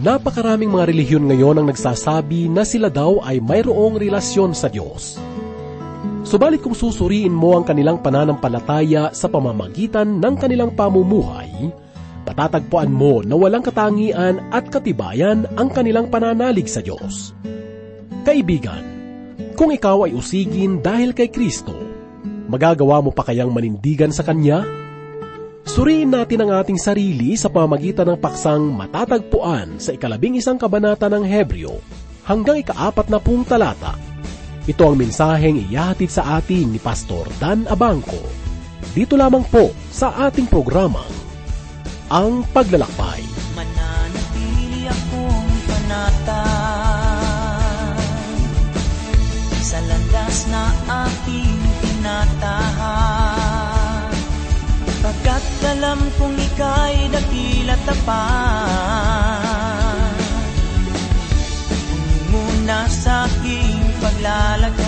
Napakaraming mga relihiyon ngayon ang nagsasabi na sila daw ay mayroong relasyon sa Diyos. Subalit kung susuriin mo ang kanilang pananampalataya sa pamamagitan ng kanilang pamumuhay, patatagpuan mo na walang katangian at katibayan ang kanilang pananalig sa Diyos. Kaibigan, kung ikaw ay usigin dahil kay Kristo, magagawa mo pa kayang manindigan sa Kanya? Suriin natin ang ating sarili sa pamagitan ng paksang matatagpuan sa ikalabing isang kabanata ng Hebreo hanggang ikaapat na pung talata. Ito ang mensaheng iyahatid sa atin ni Pastor Dan Abangco. Dito lamang po sa ating programa, Ang Paglalakbay. Dakila tapat Muna sa aking paglalagay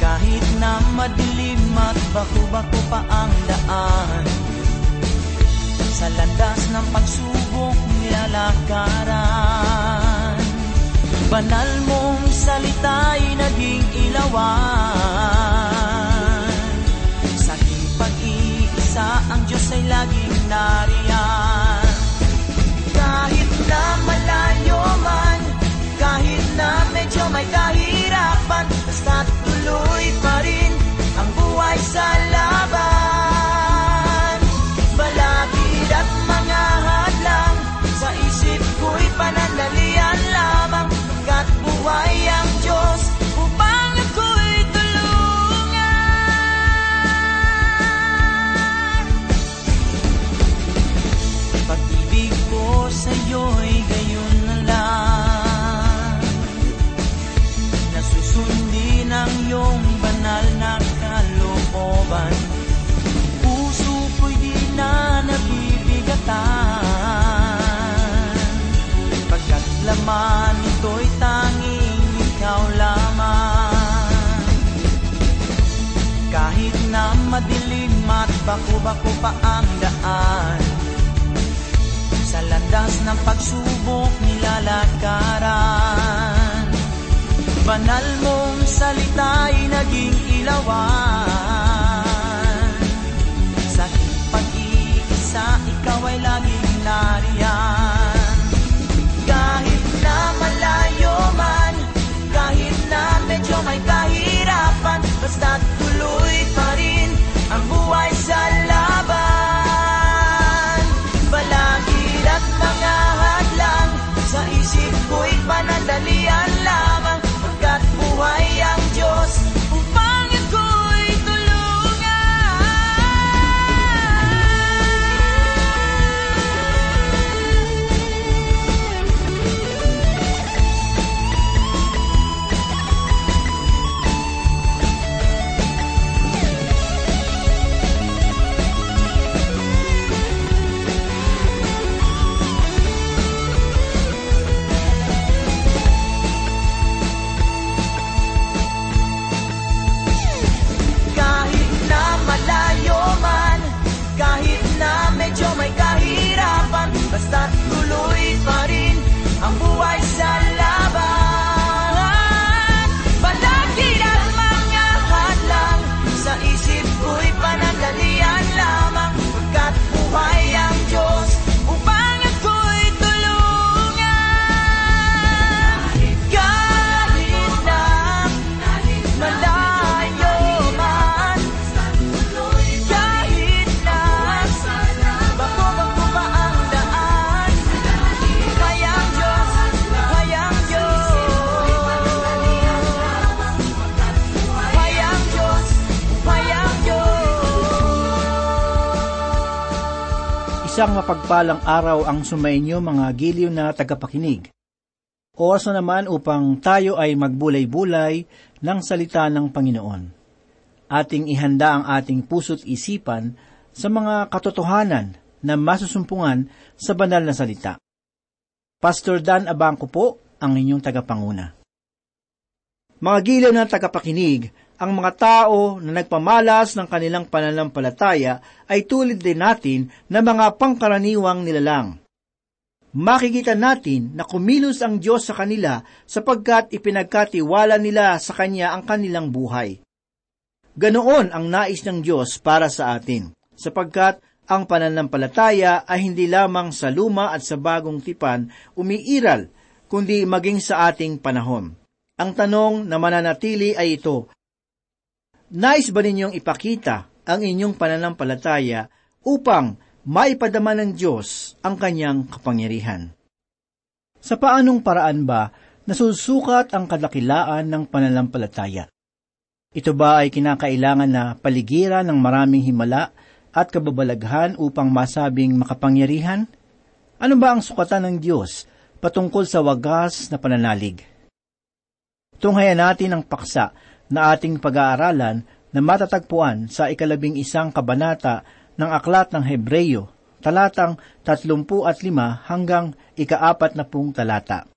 Kahit na madilim at baku-bako pa ang daan Sa landas ng pagsubok nilalakaran. Banal mong salita'y naging ilawan Diyos ay laging nariyan. Kahit na malayo man Kahit na medyo may kahirapan Basta't tuloy pa rin ang buhay sa laban Isang mapagpalang araw ang sumainyo mga giliw na tagapakinig. Oras na naman upang tayo ay magbulay-bulay ng salita ng Panginoon. Ating ihanda ang ating puso't isipan sa mga katotohanan na masusumpungan sa banal na salita. Pastor Dan Abangco po ang inyong tagapanguna. Mga giliw na tagapakinig, ang mga tao na nagpamalas ng kanilang pananampalataya ay tulad din natin na mga pangkaraniwang nilalang. Makikita natin na kumilos ang Diyos sa kanila sapagkat ipinagkatiwala nila sa Kanya ang kanilang buhay. Ganoon ang nais ng Diyos para sa atin, sapagkat ang pananampalataya ay hindi lamang sa luma at sa bagong tipan umiiral, kundi maging sa ating panahon. Ang tanong na mananatili ay ito, Nais ba ninyong ipakita ang inyong pananampalataya upang maipadama ng Diyos ang kanyang kapangyarihan? Sa paanong paraan ba nasusukat ang kadakilaan ng pananampalataya? Ito ba ay kinakailangan na paligiran ng maraming himala at kababalaghan upang masabing makapangyarihan? Ano ba ang sukatan ng Diyos patungkol sa wagas na pananalig? Tunghayan natin ang paksa na ating pag-aaralan na matatagpuan sa ikalabing isang kabanata ng Aklat ng Hebreyo, talatang 35 hanggang ikaapat na pung talata.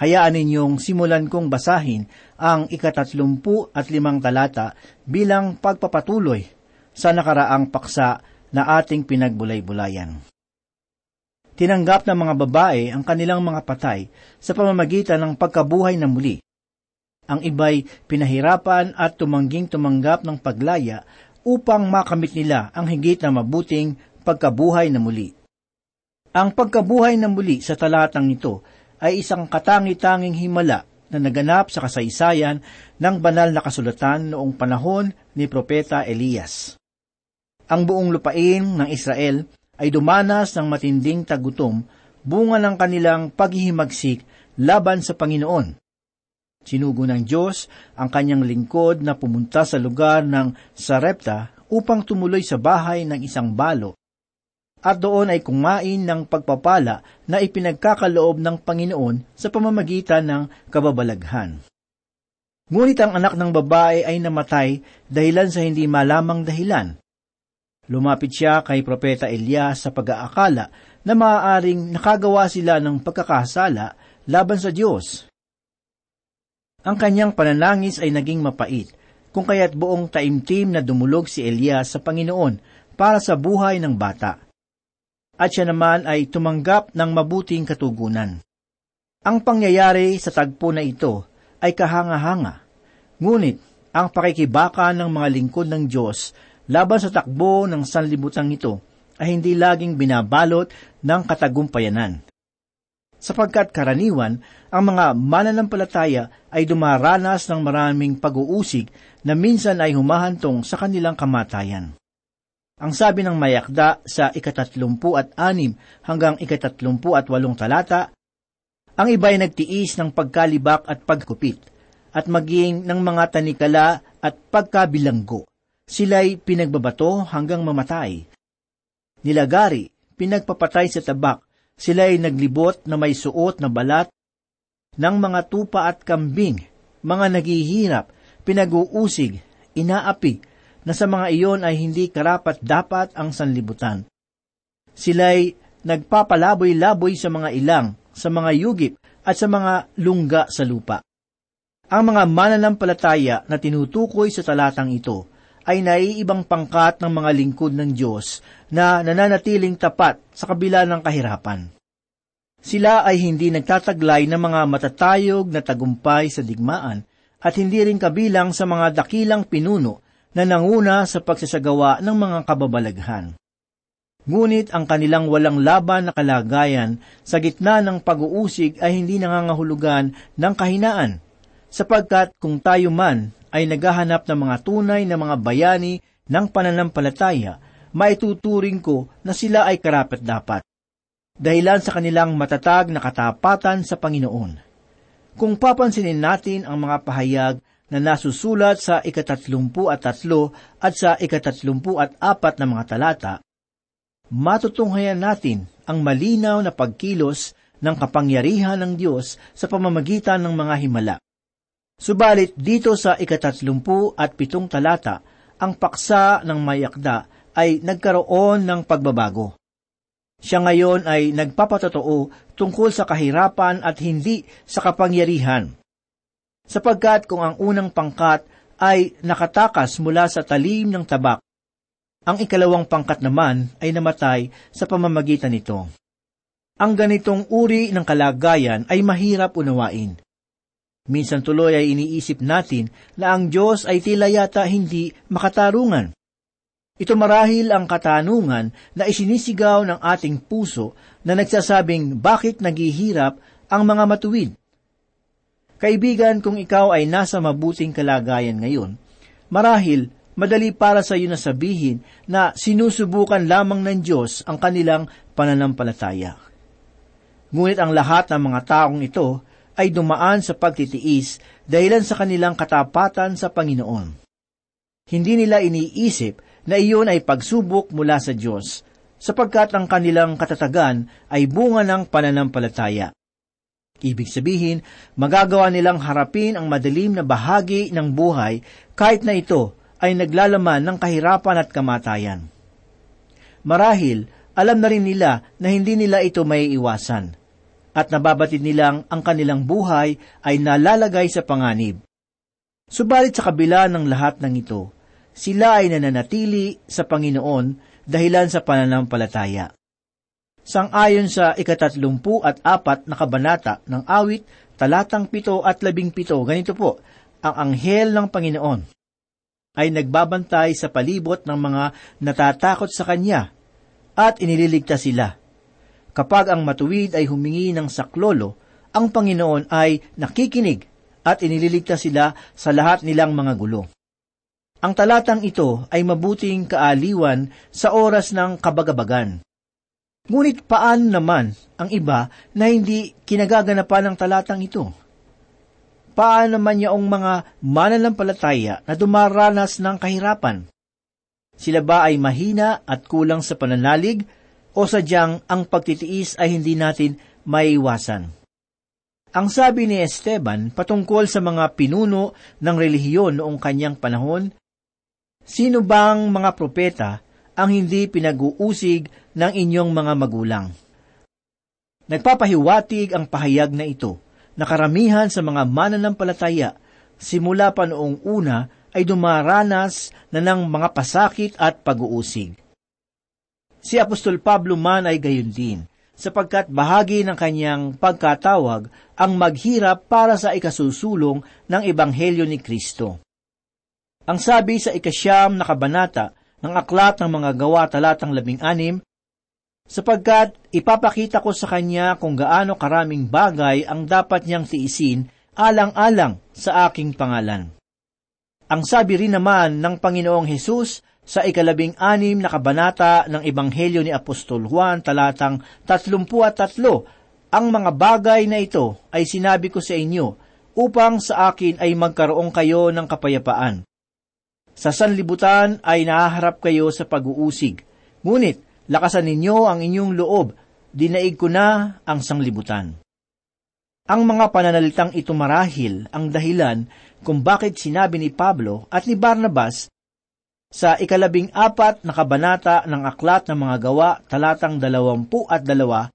Hayaan ninyong simulan kong basahin ang ikatatlumpu at limang talata bilang pagpapatuloy sa nakaraang paksa na ating pinagbulay-bulayan. Tinanggap ng mga babae ang kanilang mga patay sa pamamagitan ng pagkabuhay na muli ang iba'y pinahirapan at tumangging tumanggap ng paglaya upang makamit nila ang higit na mabuting pagkabuhay na muli. Ang pagkabuhay na muli sa talatang ito ay isang katangi-tanging himala na naganap sa kasaysayan ng banal na kasulatan noong panahon ni Propeta Elias. Ang buong lupain ng Israel ay dumanas ng matinding tagutom bunga ng kanilang paghihimagsik laban sa Panginoon Sinugo ng Diyos ang kanyang lingkod na pumunta sa lugar ng Sarepta upang tumuloy sa bahay ng isang balo. At doon ay kumain ng pagpapala na ipinagkakaloob ng Panginoon sa pamamagitan ng kababalaghan. Ngunit ang anak ng babae ay namatay dahilan sa hindi malamang dahilan. Lumapit siya kay Propeta Elias sa pag-aakala na maaaring nakagawa sila ng pagkakasala laban sa Diyos ang kanyang pananangis ay naging mapait, kung kaya't buong taimtim na dumulog si Elias sa Panginoon para sa buhay ng bata. At siya naman ay tumanggap ng mabuting katugunan. Ang pangyayari sa tagpo na ito ay kahanga-hanga. Ngunit, ang pakikibaka ng mga lingkod ng Diyos laban sa takbo ng sanlibutan ito ay hindi laging binabalot ng katagumpayanan sapagkat karaniwan ang mga mananampalataya ay dumaranas ng maraming pag-uusig na minsan ay humahantong sa kanilang kamatayan. Ang sabi ng mayakda sa ikatatlumpu at anim hanggang ikatatlumpu at walong talata, ang iba ay nagtiis ng pagkalibak at pagkupit, at maging ng mga tanikala at pagkabilanggo. Sila'y pinagbabato hanggang mamatay. Nilagari, pinagpapatay sa tabak, sila ay naglibot na may suot na balat ng mga tupa at kambing, mga naghihirap, pinag-uusig, inaapi, na sa mga iyon ay hindi karapat dapat ang sanlibutan. Sila'y nagpapalaboy-laboy sa mga ilang, sa mga yugip, at sa mga lungga sa lupa. Ang mga mananampalataya na tinutukoy sa talatang ito ay naiibang pangkat ng mga lingkod ng Diyos na nananatiling tapat sa kabila ng kahirapan. Sila ay hindi nagtataglay ng mga matatayog na tagumpay sa digmaan at hindi rin kabilang sa mga dakilang pinuno na nanguna sa pagsasagawa ng mga kababalaghan. Ngunit ang kanilang walang laban na kalagayan sa gitna ng pag-uusig ay hindi nangangahulugan ng kahinaan, sapagkat kung tayo man ay naghahanap ng mga tunay na mga bayani ng pananampalataya, maituturing ko na sila ay karapat dapat. Dahilan sa kanilang matatag na katapatan sa Panginoon. Kung papansinin natin ang mga pahayag na nasusulat sa ikatatlumpu at tatlo at sa ikatatlumpu at apat na mga talata, matutunghayan natin ang malinaw na pagkilos ng kapangyarihan ng Diyos sa pamamagitan ng mga himala. Subalit dito sa ikatatlumpu at pitong talata, ang paksa ng mayakda ay nagkaroon ng pagbabago. Siya ngayon ay nagpapatotoo tungkol sa kahirapan at hindi sa kapangyarihan. Sapagkat kung ang unang pangkat ay nakatakas mula sa talim ng tabak. Ang ikalawang pangkat naman ay namatay sa pamamagitan nito. Ang ganitong uri ng kalagayan ay mahirap unawain. Minsan tuloy ay iniisip natin na ang Diyos ay tila yata hindi makatarungan. Ito marahil ang katanungan na isinisigaw ng ating puso na nagsasabing bakit naghihirap ang mga matuwid. Kaibigan, kung ikaw ay nasa mabuting kalagayan ngayon, marahil madali para sa iyo na sabihin na sinusubukan lamang ng Diyos ang kanilang pananampalataya. Ngunit ang lahat ng mga taong ito ay dumaan sa pagtitiis dahilan sa kanilang katapatan sa Panginoon. Hindi nila iniisip na iyon ay pagsubok mula sa Diyos, sapagkat ang kanilang katatagan ay bunga ng pananampalataya. Ibig sabihin, magagawa nilang harapin ang madilim na bahagi ng buhay kahit na ito ay naglalaman ng kahirapan at kamatayan. Marahil, alam na rin nila na hindi nila ito may iwasan, at nababatid nilang ang kanilang buhay ay nalalagay sa panganib. Subalit sa kabila ng lahat ng ito, sila ay nananatili sa Panginoon dahilan sa pananampalataya. Sang-ayon sa ikatatlumpu at apat na kabanata ng awit, talatang pito at labing pito, ganito po, ang anghel ng Panginoon ay nagbabantay sa palibot ng mga natatakot sa Kanya at inililigtas sila. Kapag ang matuwid ay humingi ng saklolo, ang Panginoon ay nakikinig at inililigtas sila sa lahat nilang mga gulo. Ang talatang ito ay mabuting kaaliwan sa oras ng kabagabagan. Ngunit paan naman ang iba na hindi kinagaganapan ng talatang ito? Paan naman yaong mga mananampalataya na dumaranas ng kahirapan? Sila ba ay mahina at kulang sa pananalig o sadyang ang pagtitiis ay hindi natin maiwasan? Ang sabi ni Esteban patungkol sa mga pinuno ng relihiyon noong kanyang panahon, Sino bang mga propeta ang hindi pinag-uusig ng inyong mga magulang. Nagpapahiwatig ang pahayag na ito na karamihan sa mga mananampalataya simula pa noong una ay dumaranas na ng mga pasakit at pag-uusig. Si Apostol Pablo man ay gayon din, sapagkat bahagi ng kanyang pagkatawag ang maghirap para sa ikasusulong ng Ebanghelyo ni Kristo. Ang sabi sa ikasyam na kabanata ng aklat ng mga gawa talatang labing anim, sapagkat ipapakita ko sa kanya kung gaano karaming bagay ang dapat niyang tiisin alang-alang sa aking pangalan. Ang sabi rin naman ng Panginoong Hesus sa ikalabing anim na kabanata ng Ebanghelyo ni Apostol Juan talatang tatlumpu at tatlo, ang mga bagay na ito ay sinabi ko sa inyo upang sa akin ay magkaroon kayo ng kapayapaan. Sa sanlibutan ay nahaharap kayo sa pag-uusig. Ngunit, lakasan ninyo ang inyong loob, dinaig ko na ang sanglibutan. Ang mga pananalitang ito marahil ang dahilan kung bakit sinabi ni Pablo at ni Barnabas sa ikalabing apat na kabanata ng Aklat ng mga Gawa, talatang dalawampu at dalawa,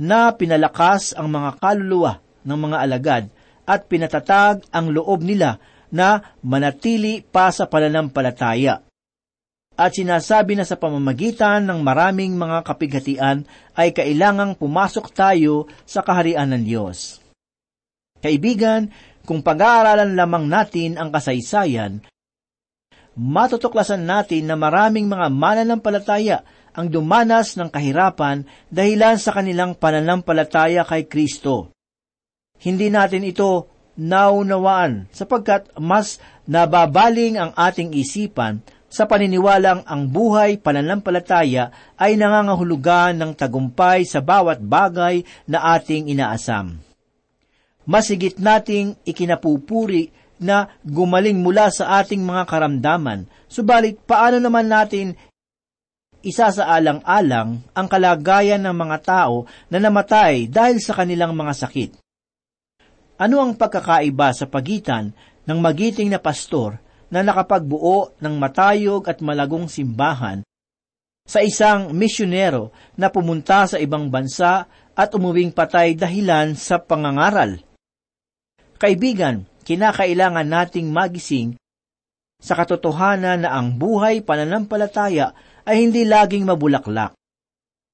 na pinalakas ang mga kaluluwa ng mga alagad at pinatatag ang loob nila na manatili pa sa pananampalataya. At sinasabi na sa pamamagitan ng maraming mga kapighatian ay kailangang pumasok tayo sa kaharian ng Diyos. Kaibigan, kung pag-aaralan lamang natin ang kasaysayan, matutuklasan natin na maraming mga mananampalataya ang dumanas ng kahirapan dahilan sa kanilang pananampalataya kay Kristo. Hindi natin ito naunawaan sapagkat mas nababaling ang ating isipan sa paniniwalang ang buhay pananampalataya ay nangangahulugan ng tagumpay sa bawat bagay na ating inaasam. Masigit nating ikinapupuri na gumaling mula sa ating mga karamdaman, subalit paano naman natin isa sa alang-alang ang kalagayan ng mga tao na namatay dahil sa kanilang mga sakit. Ano ang pagkakaiba sa pagitan ng magiting na pastor na nakapagbuo ng matayog at malagong simbahan sa isang misyonero na pumunta sa ibang bansa at umuwing patay dahilan sa pangangaral? Kaibigan, kinakailangan nating magising sa katotohanan na ang buhay pananampalataya ay hindi laging mabulaklak.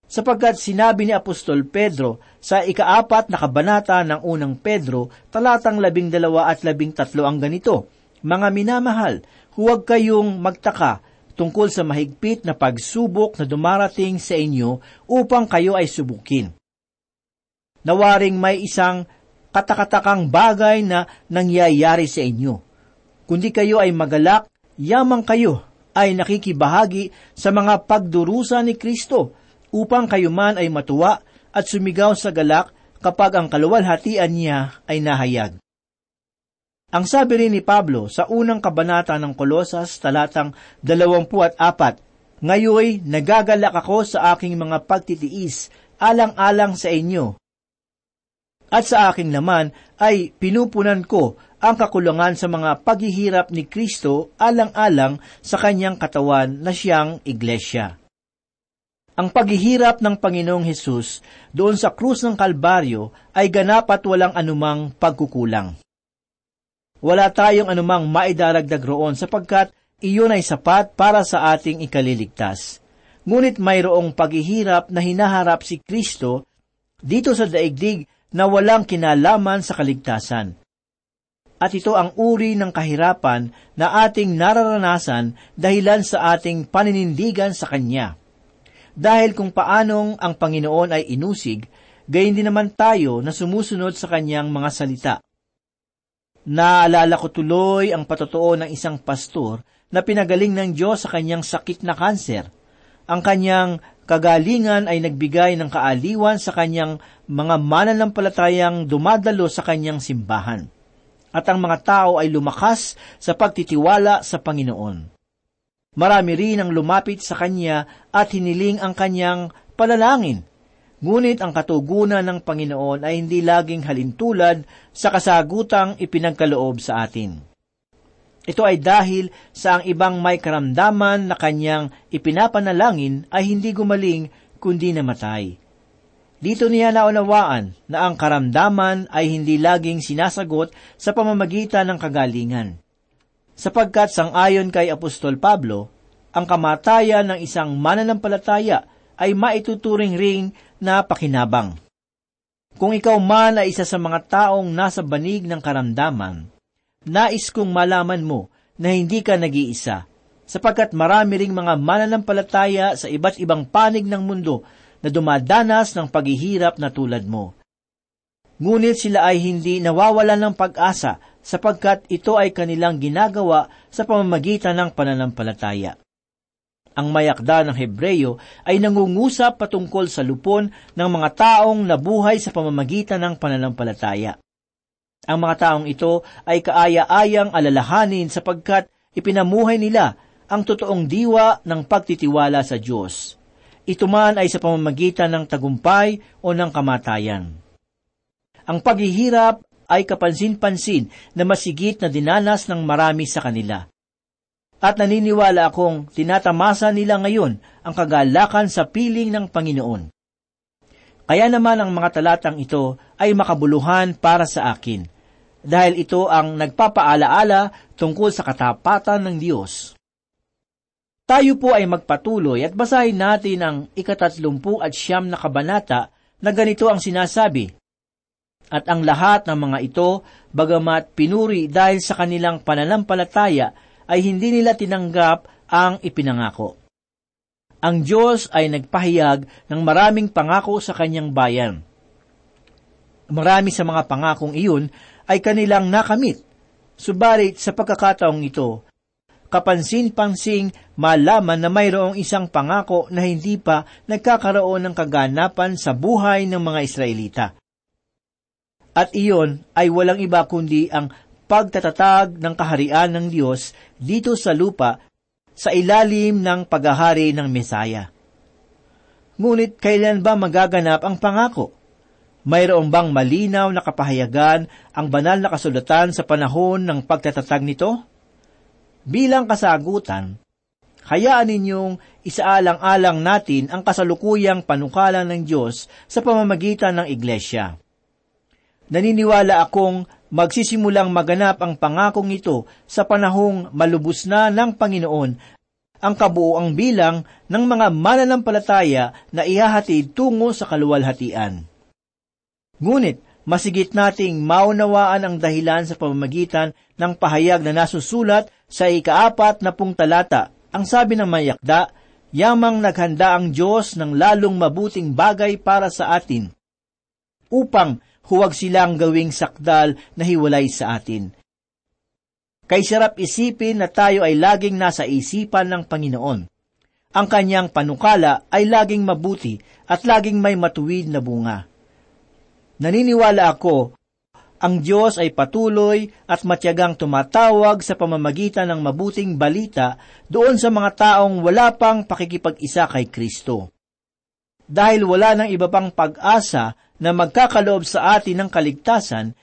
Sapagkat sinabi ni Apostol Pedro sa ikaapat na kabanata ng unang Pedro, talatang labing dalawa at labing tatlo ang ganito, Mga minamahal, huwag kayong magtaka tungkol sa mahigpit na pagsubok na dumarating sa inyo upang kayo ay subukin. Nawaring may isang katakatakang bagay na nangyayari sa inyo. Kundi kayo ay magalak, yamang kayo ay nakikibahagi sa mga pagdurusa ni Kristo upang kayo man ay matuwa at sumigaw sa galak kapag ang kaluwalhatian niya ay nahayag. Ang sabi rin ni Pablo sa unang kabanata ng Kolosas talatang 24, Ngayoy nagagalak ako sa aking mga pagtitiis alang-alang sa inyo. At sa aking naman ay pinupunan ko ang kakulangan sa mga paghihirap ni Kristo alang-alang sa kanyang katawan na siyang iglesia. Ang paghihirap ng Panginoong Hesus doon sa krus ng Kalbaryo ay ganap at walang anumang pagkukulang. Wala tayong anumang maidaragdag roon sapagkat iyon ay sapat para sa ating ikaliligtas. Ngunit mayroong paghihirap na hinaharap si Kristo dito sa daigdig na walang kinalaman sa kaligtasan. At ito ang uri ng kahirapan na ating nararanasan dahilan sa ating paninindigan sa Kanya. Dahil kung paanong ang Panginoon ay inusig, gayon din naman tayo na sumusunod sa Kanyang mga salita. Naalala ko tuloy ang patotoo ng isang pastor na pinagaling ng Diyos sa kanyang sakit na kanser. Ang kanyang kagalingan ay nagbigay ng kaaliwan sa kanyang mga mananampalatayang dumadalo sa kanyang simbahan at ang mga tao ay lumakas sa pagtitiwala sa Panginoon. Marami rin ang lumapit sa Kanya at hiniling ang Kanyang panalangin. Ngunit ang katugunan ng Panginoon ay hindi laging halintulad sa kasagutang ipinagkaloob sa atin. Ito ay dahil sa ang ibang may karamdaman na kanyang ipinapanalangin ay hindi gumaling kundi namatay. Dito niya naunawaan na ang karamdaman ay hindi laging sinasagot sa pamamagitan ng kagalingan. Sapagkat sang-ayon kay Apostol Pablo, ang kamatayan ng isang mananampalataya ay maituturing ring na pakinabang. Kung ikaw man ay isa sa mga taong nasa banig ng karamdaman, nais kong malaman mo na hindi ka nag-iisa, sapagkat marami ring mga mananampalataya sa iba't ibang panig ng mundo na dumadanas ng paghihirap na tulad mo. Ngunit sila ay hindi nawawalan ng pag-asa sapagkat ito ay kanilang ginagawa sa pamamagitan ng pananampalataya. Ang mayakda ng Hebreyo ay nangungusap patungkol sa lupon ng mga taong nabuhay sa pamamagitan ng pananampalataya. Ang mga taong ito ay kaaya-ayang alalahanin sapagkat ipinamuhay nila ang totoong diwa ng pagtitiwala sa Diyos. Ito man ay sa pamamagitan ng tagumpay o ng kamatayan. Ang paghihirap ay kapansin-pansin na masigit na dinanas ng marami sa kanila. At naniniwala akong tinatamasa nila ngayon ang kagalakan sa piling ng Panginoon. Kaya naman ang mga talatang ito ay makabuluhan para sa akin, dahil ito ang nagpapaalaala tungkol sa katapatan ng Diyos. Tayo po ay magpatuloy at basahin natin ang ikatatlumpu at siyam na kabanata na ganito ang sinasabi. At ang lahat ng mga ito, bagamat pinuri dahil sa kanilang pananampalataya, ay hindi nila tinanggap ang ipinangako. Ang Diyos ay nagpahayag ng maraming pangako sa kanyang bayan. Marami sa mga pangakong iyon ay kanilang nakamit. Subalit sa pagkakataong ito, kapansin-pansing malaman na mayroong isang pangako na hindi pa nagkakaroon ng kaganapan sa buhay ng mga Israelita. At iyon ay walang iba kundi ang pagtatatag ng kaharian ng Diyos dito sa lupa sa ilalim ng paghahari ng Mesaya. Ngunit kailan ba magaganap ang pangako? Mayroong bang malinaw na kapahayagan ang banal na kasulatan sa panahon ng pagtatatag nito? Bilang kasagutan, hayaan ninyong isaalang-alang natin ang kasalukuyang panukalan ng Diyos sa pamamagitan ng Iglesia. Naniniwala akong magsisimulang maganap ang pangakong ito sa panahong malubos na ng Panginoon ang kabuoang bilang ng mga mananampalataya na ihahatid tungo sa kaluwalhatian. Ngunit, masigit nating maunawaan ang dahilan sa pamamagitan ng pahayag na nasusulat sa ikaapat na pung talata. Ang sabi ng mayakda, yamang naghanda ang Diyos ng lalong mabuting bagay para sa atin, upang huwag silang gawing sakdal na hiwalay sa atin. Kay sarap isipin na tayo ay laging nasa isipan ng Panginoon. Ang kanyang panukala ay laging mabuti at laging may matuwid na bunga. Naniniwala ako, ang Diyos ay patuloy at matyagang tumatawag sa pamamagitan ng mabuting balita doon sa mga taong wala pang pakikipag-isa kay Kristo. Dahil wala ng iba pang pag-asa na magkakaloob sa atin ng kaligtasan,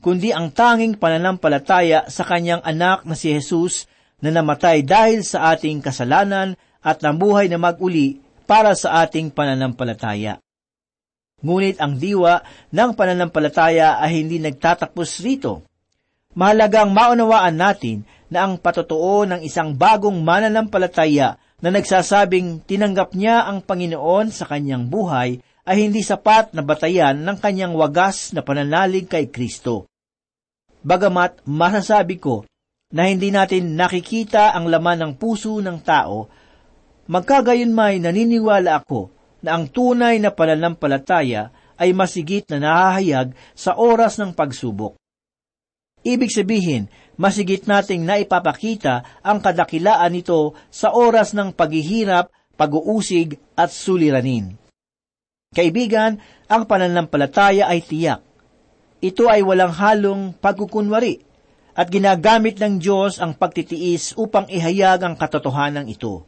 kundi ang tanging pananampalataya sa kanyang anak na si Jesus na namatay dahil sa ating kasalanan at namuhay na maguli para sa ating pananampalataya. Ngunit ang diwa ng pananampalataya ay hindi nagtatapos rito. Mahalagang maunawaan natin na ang patotoo ng isang bagong mananampalataya na nagsasabing tinanggap niya ang Panginoon sa kanyang buhay ay hindi sapat na batayan ng kanyang wagas na pananalig kay Kristo. Bagamat masasabi ko na hindi natin nakikita ang laman ng puso ng tao, magkagayon may naniniwala ako na ang tunay na pananampalataya ay masigit na nahahayag sa oras ng pagsubok. Ibig sabihin, masigit nating naipapakita ang kadakilaan nito sa oras ng paghihirap, pag-uusig at suliranin. Kaibigan, ang pananampalataya ay tiyak. Ito ay walang halong pagkukunwari at ginagamit ng Diyos ang pagtitiis upang ihayag ang katotohanan ito.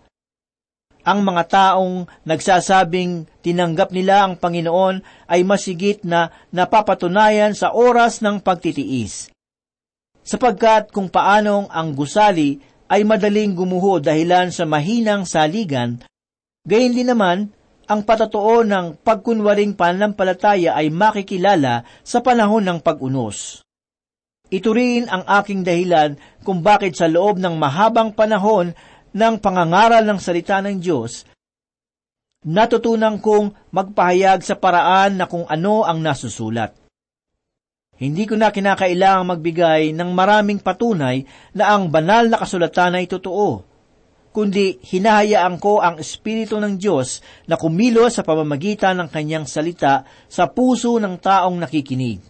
Ang mga taong nagsasabing tinanggap nila ang Panginoon ay masigit na napapatunayan sa oras ng pagtitiis. Sapagkat kung paanong ang gusali ay madaling gumuho dahilan sa mahinang saligan, gayon din naman ang patotoo ng pagkunwaring pananampalataya ay makikilala sa panahon ng pag-unos. Ito rin ang aking dahilan kung bakit sa loob ng mahabang panahon ng pangangaral ng salita ng Diyos, natutunan kong magpahayag sa paraan na kung ano ang nasusulat. Hindi ko na kinakailangang magbigay ng maraming patunay na ang banal na kasulatan ay totoo kundi hinahayaan ko ang Espiritu ng Diyos na kumilos sa pamamagitan ng kanyang salita sa puso ng taong nakikinig.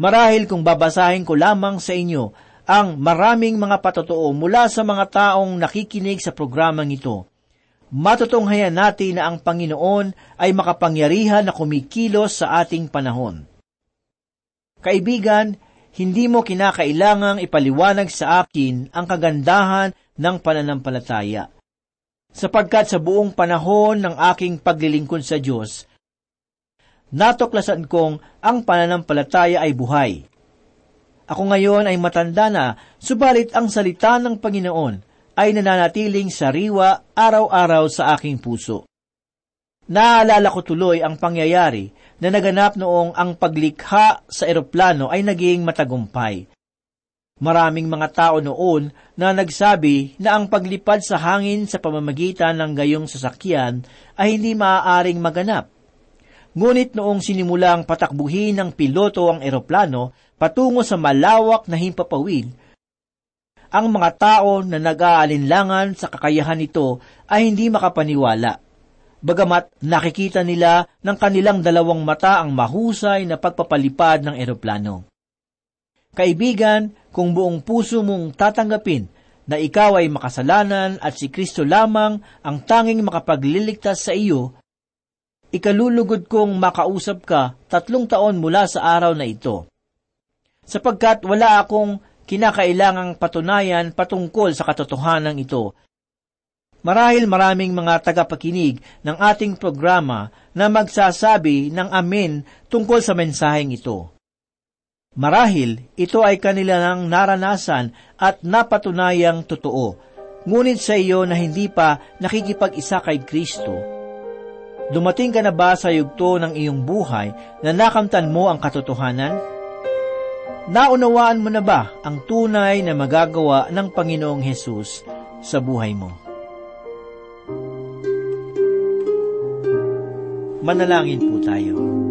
Marahil kung babasahin ko lamang sa inyo ang maraming mga patotoo mula sa mga taong nakikinig sa programang ito, matutunghayan natin na ang Panginoon ay makapangyarihan na kumikilos sa ating panahon. Kaibigan, hindi mo kinakailangang ipaliwanag sa akin ang kagandahan ng pananampalataya. Sapagkat sa buong panahon ng aking paglilingkod sa Diyos, natuklasan kong ang pananampalataya ay buhay. Ako ngayon ay matanda na, subalit ang salita ng Panginoon ay nananatiling sariwa araw-araw sa aking puso. Naalala ko tuloy ang pangyayari na naganap noong ang paglikha sa eroplano ay naging matagumpay. Maraming mga tao noon na nagsabi na ang paglipad sa hangin sa pamamagitan ng gayong sasakyan ay hindi maaaring maganap. Ngunit noong sinimulang patakbuhin ng piloto ang eroplano patungo sa malawak na himpapawid, ang mga tao na nag-aalinlangan sa kakayahan nito ay hindi makapaniwala. Bagamat nakikita nila ng kanilang dalawang mata ang mahusay na pagpapalipad ng eroplano. Kaibigan, kung buong puso mong tatanggapin na ikaw ay makasalanan at si Kristo lamang ang tanging makapagliligtas sa iyo, ikalulugod kong makausap ka tatlong taon mula sa araw na ito. Sapagkat wala akong kinakailangang patunayan patungkol sa katotohanan ito. Marahil maraming mga tagapakinig ng ating programa na magsasabi ng amen tungkol sa mensaheng ito. Marahil ito ay kanila nang naranasan at napatunayang totoo, ngunit sa iyo na hindi pa nakikipag-isa kay Kristo. Dumating ka na ba sa yugto ng iyong buhay na nakamtan mo ang katotohanan? Naunawaan mo na ba ang tunay na magagawa ng Panginoong Hesus sa buhay mo? Manalangin po tayo.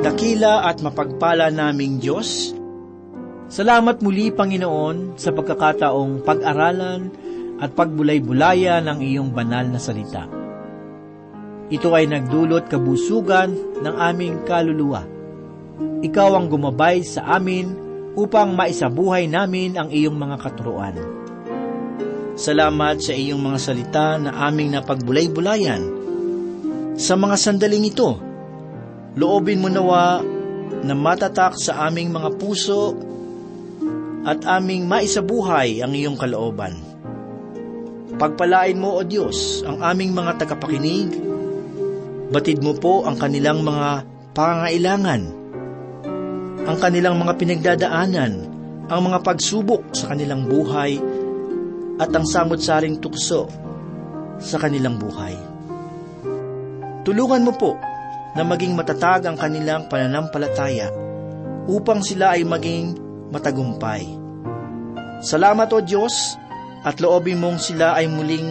Dakila at mapagpala naming Diyos, salamat muli Panginoon sa pagkakataong pag-aralan at pagbulay-bulaya ng iyong banal na salita. Ito ay nagdulot kabusugan ng aming kaluluwa. Ikaw ang gumabay sa amin upang maisabuhay namin ang iyong mga katuruan. Salamat sa iyong mga salita na aming napagbulay-bulayan. Sa mga sandaling ito, loobin mo nawa na matatak sa aming mga puso at aming maisabuhay ang iyong kalooban. Pagpalain mo, O Diyos, ang aming mga tagapakinig. Batid mo po ang kanilang mga pangangailangan, ang kanilang mga pinagdadaanan, ang mga pagsubok sa kanilang buhay, at ang samot-saring tukso sa kanilang buhay. Tulungan mo po na maging matatag ang kanilang pananampalataya upang sila ay maging matagumpay. Salamat o Diyos at loobin mong sila ay muling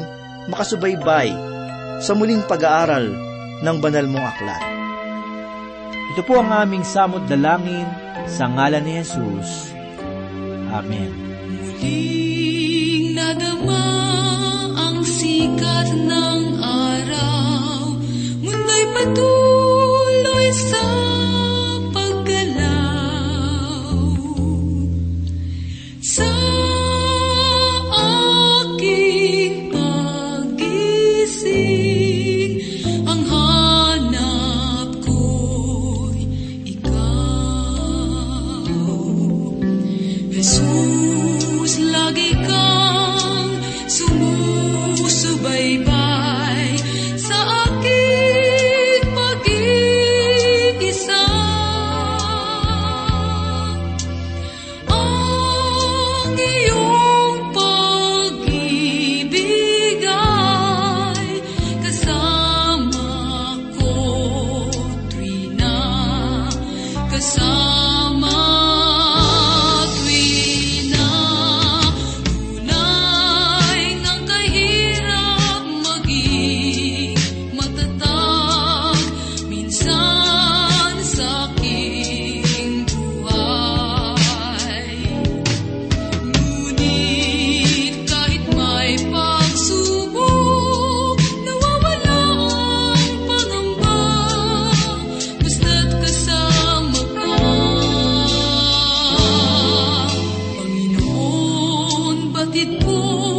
makasubaybay sa muling pag-aaral ng banal mong aklat. Ito po ang aming samot dalangin sa ngalan ni Jesus. Amen. Muling nadama ang sikat ng araw, mundo'y patuloy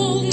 holy.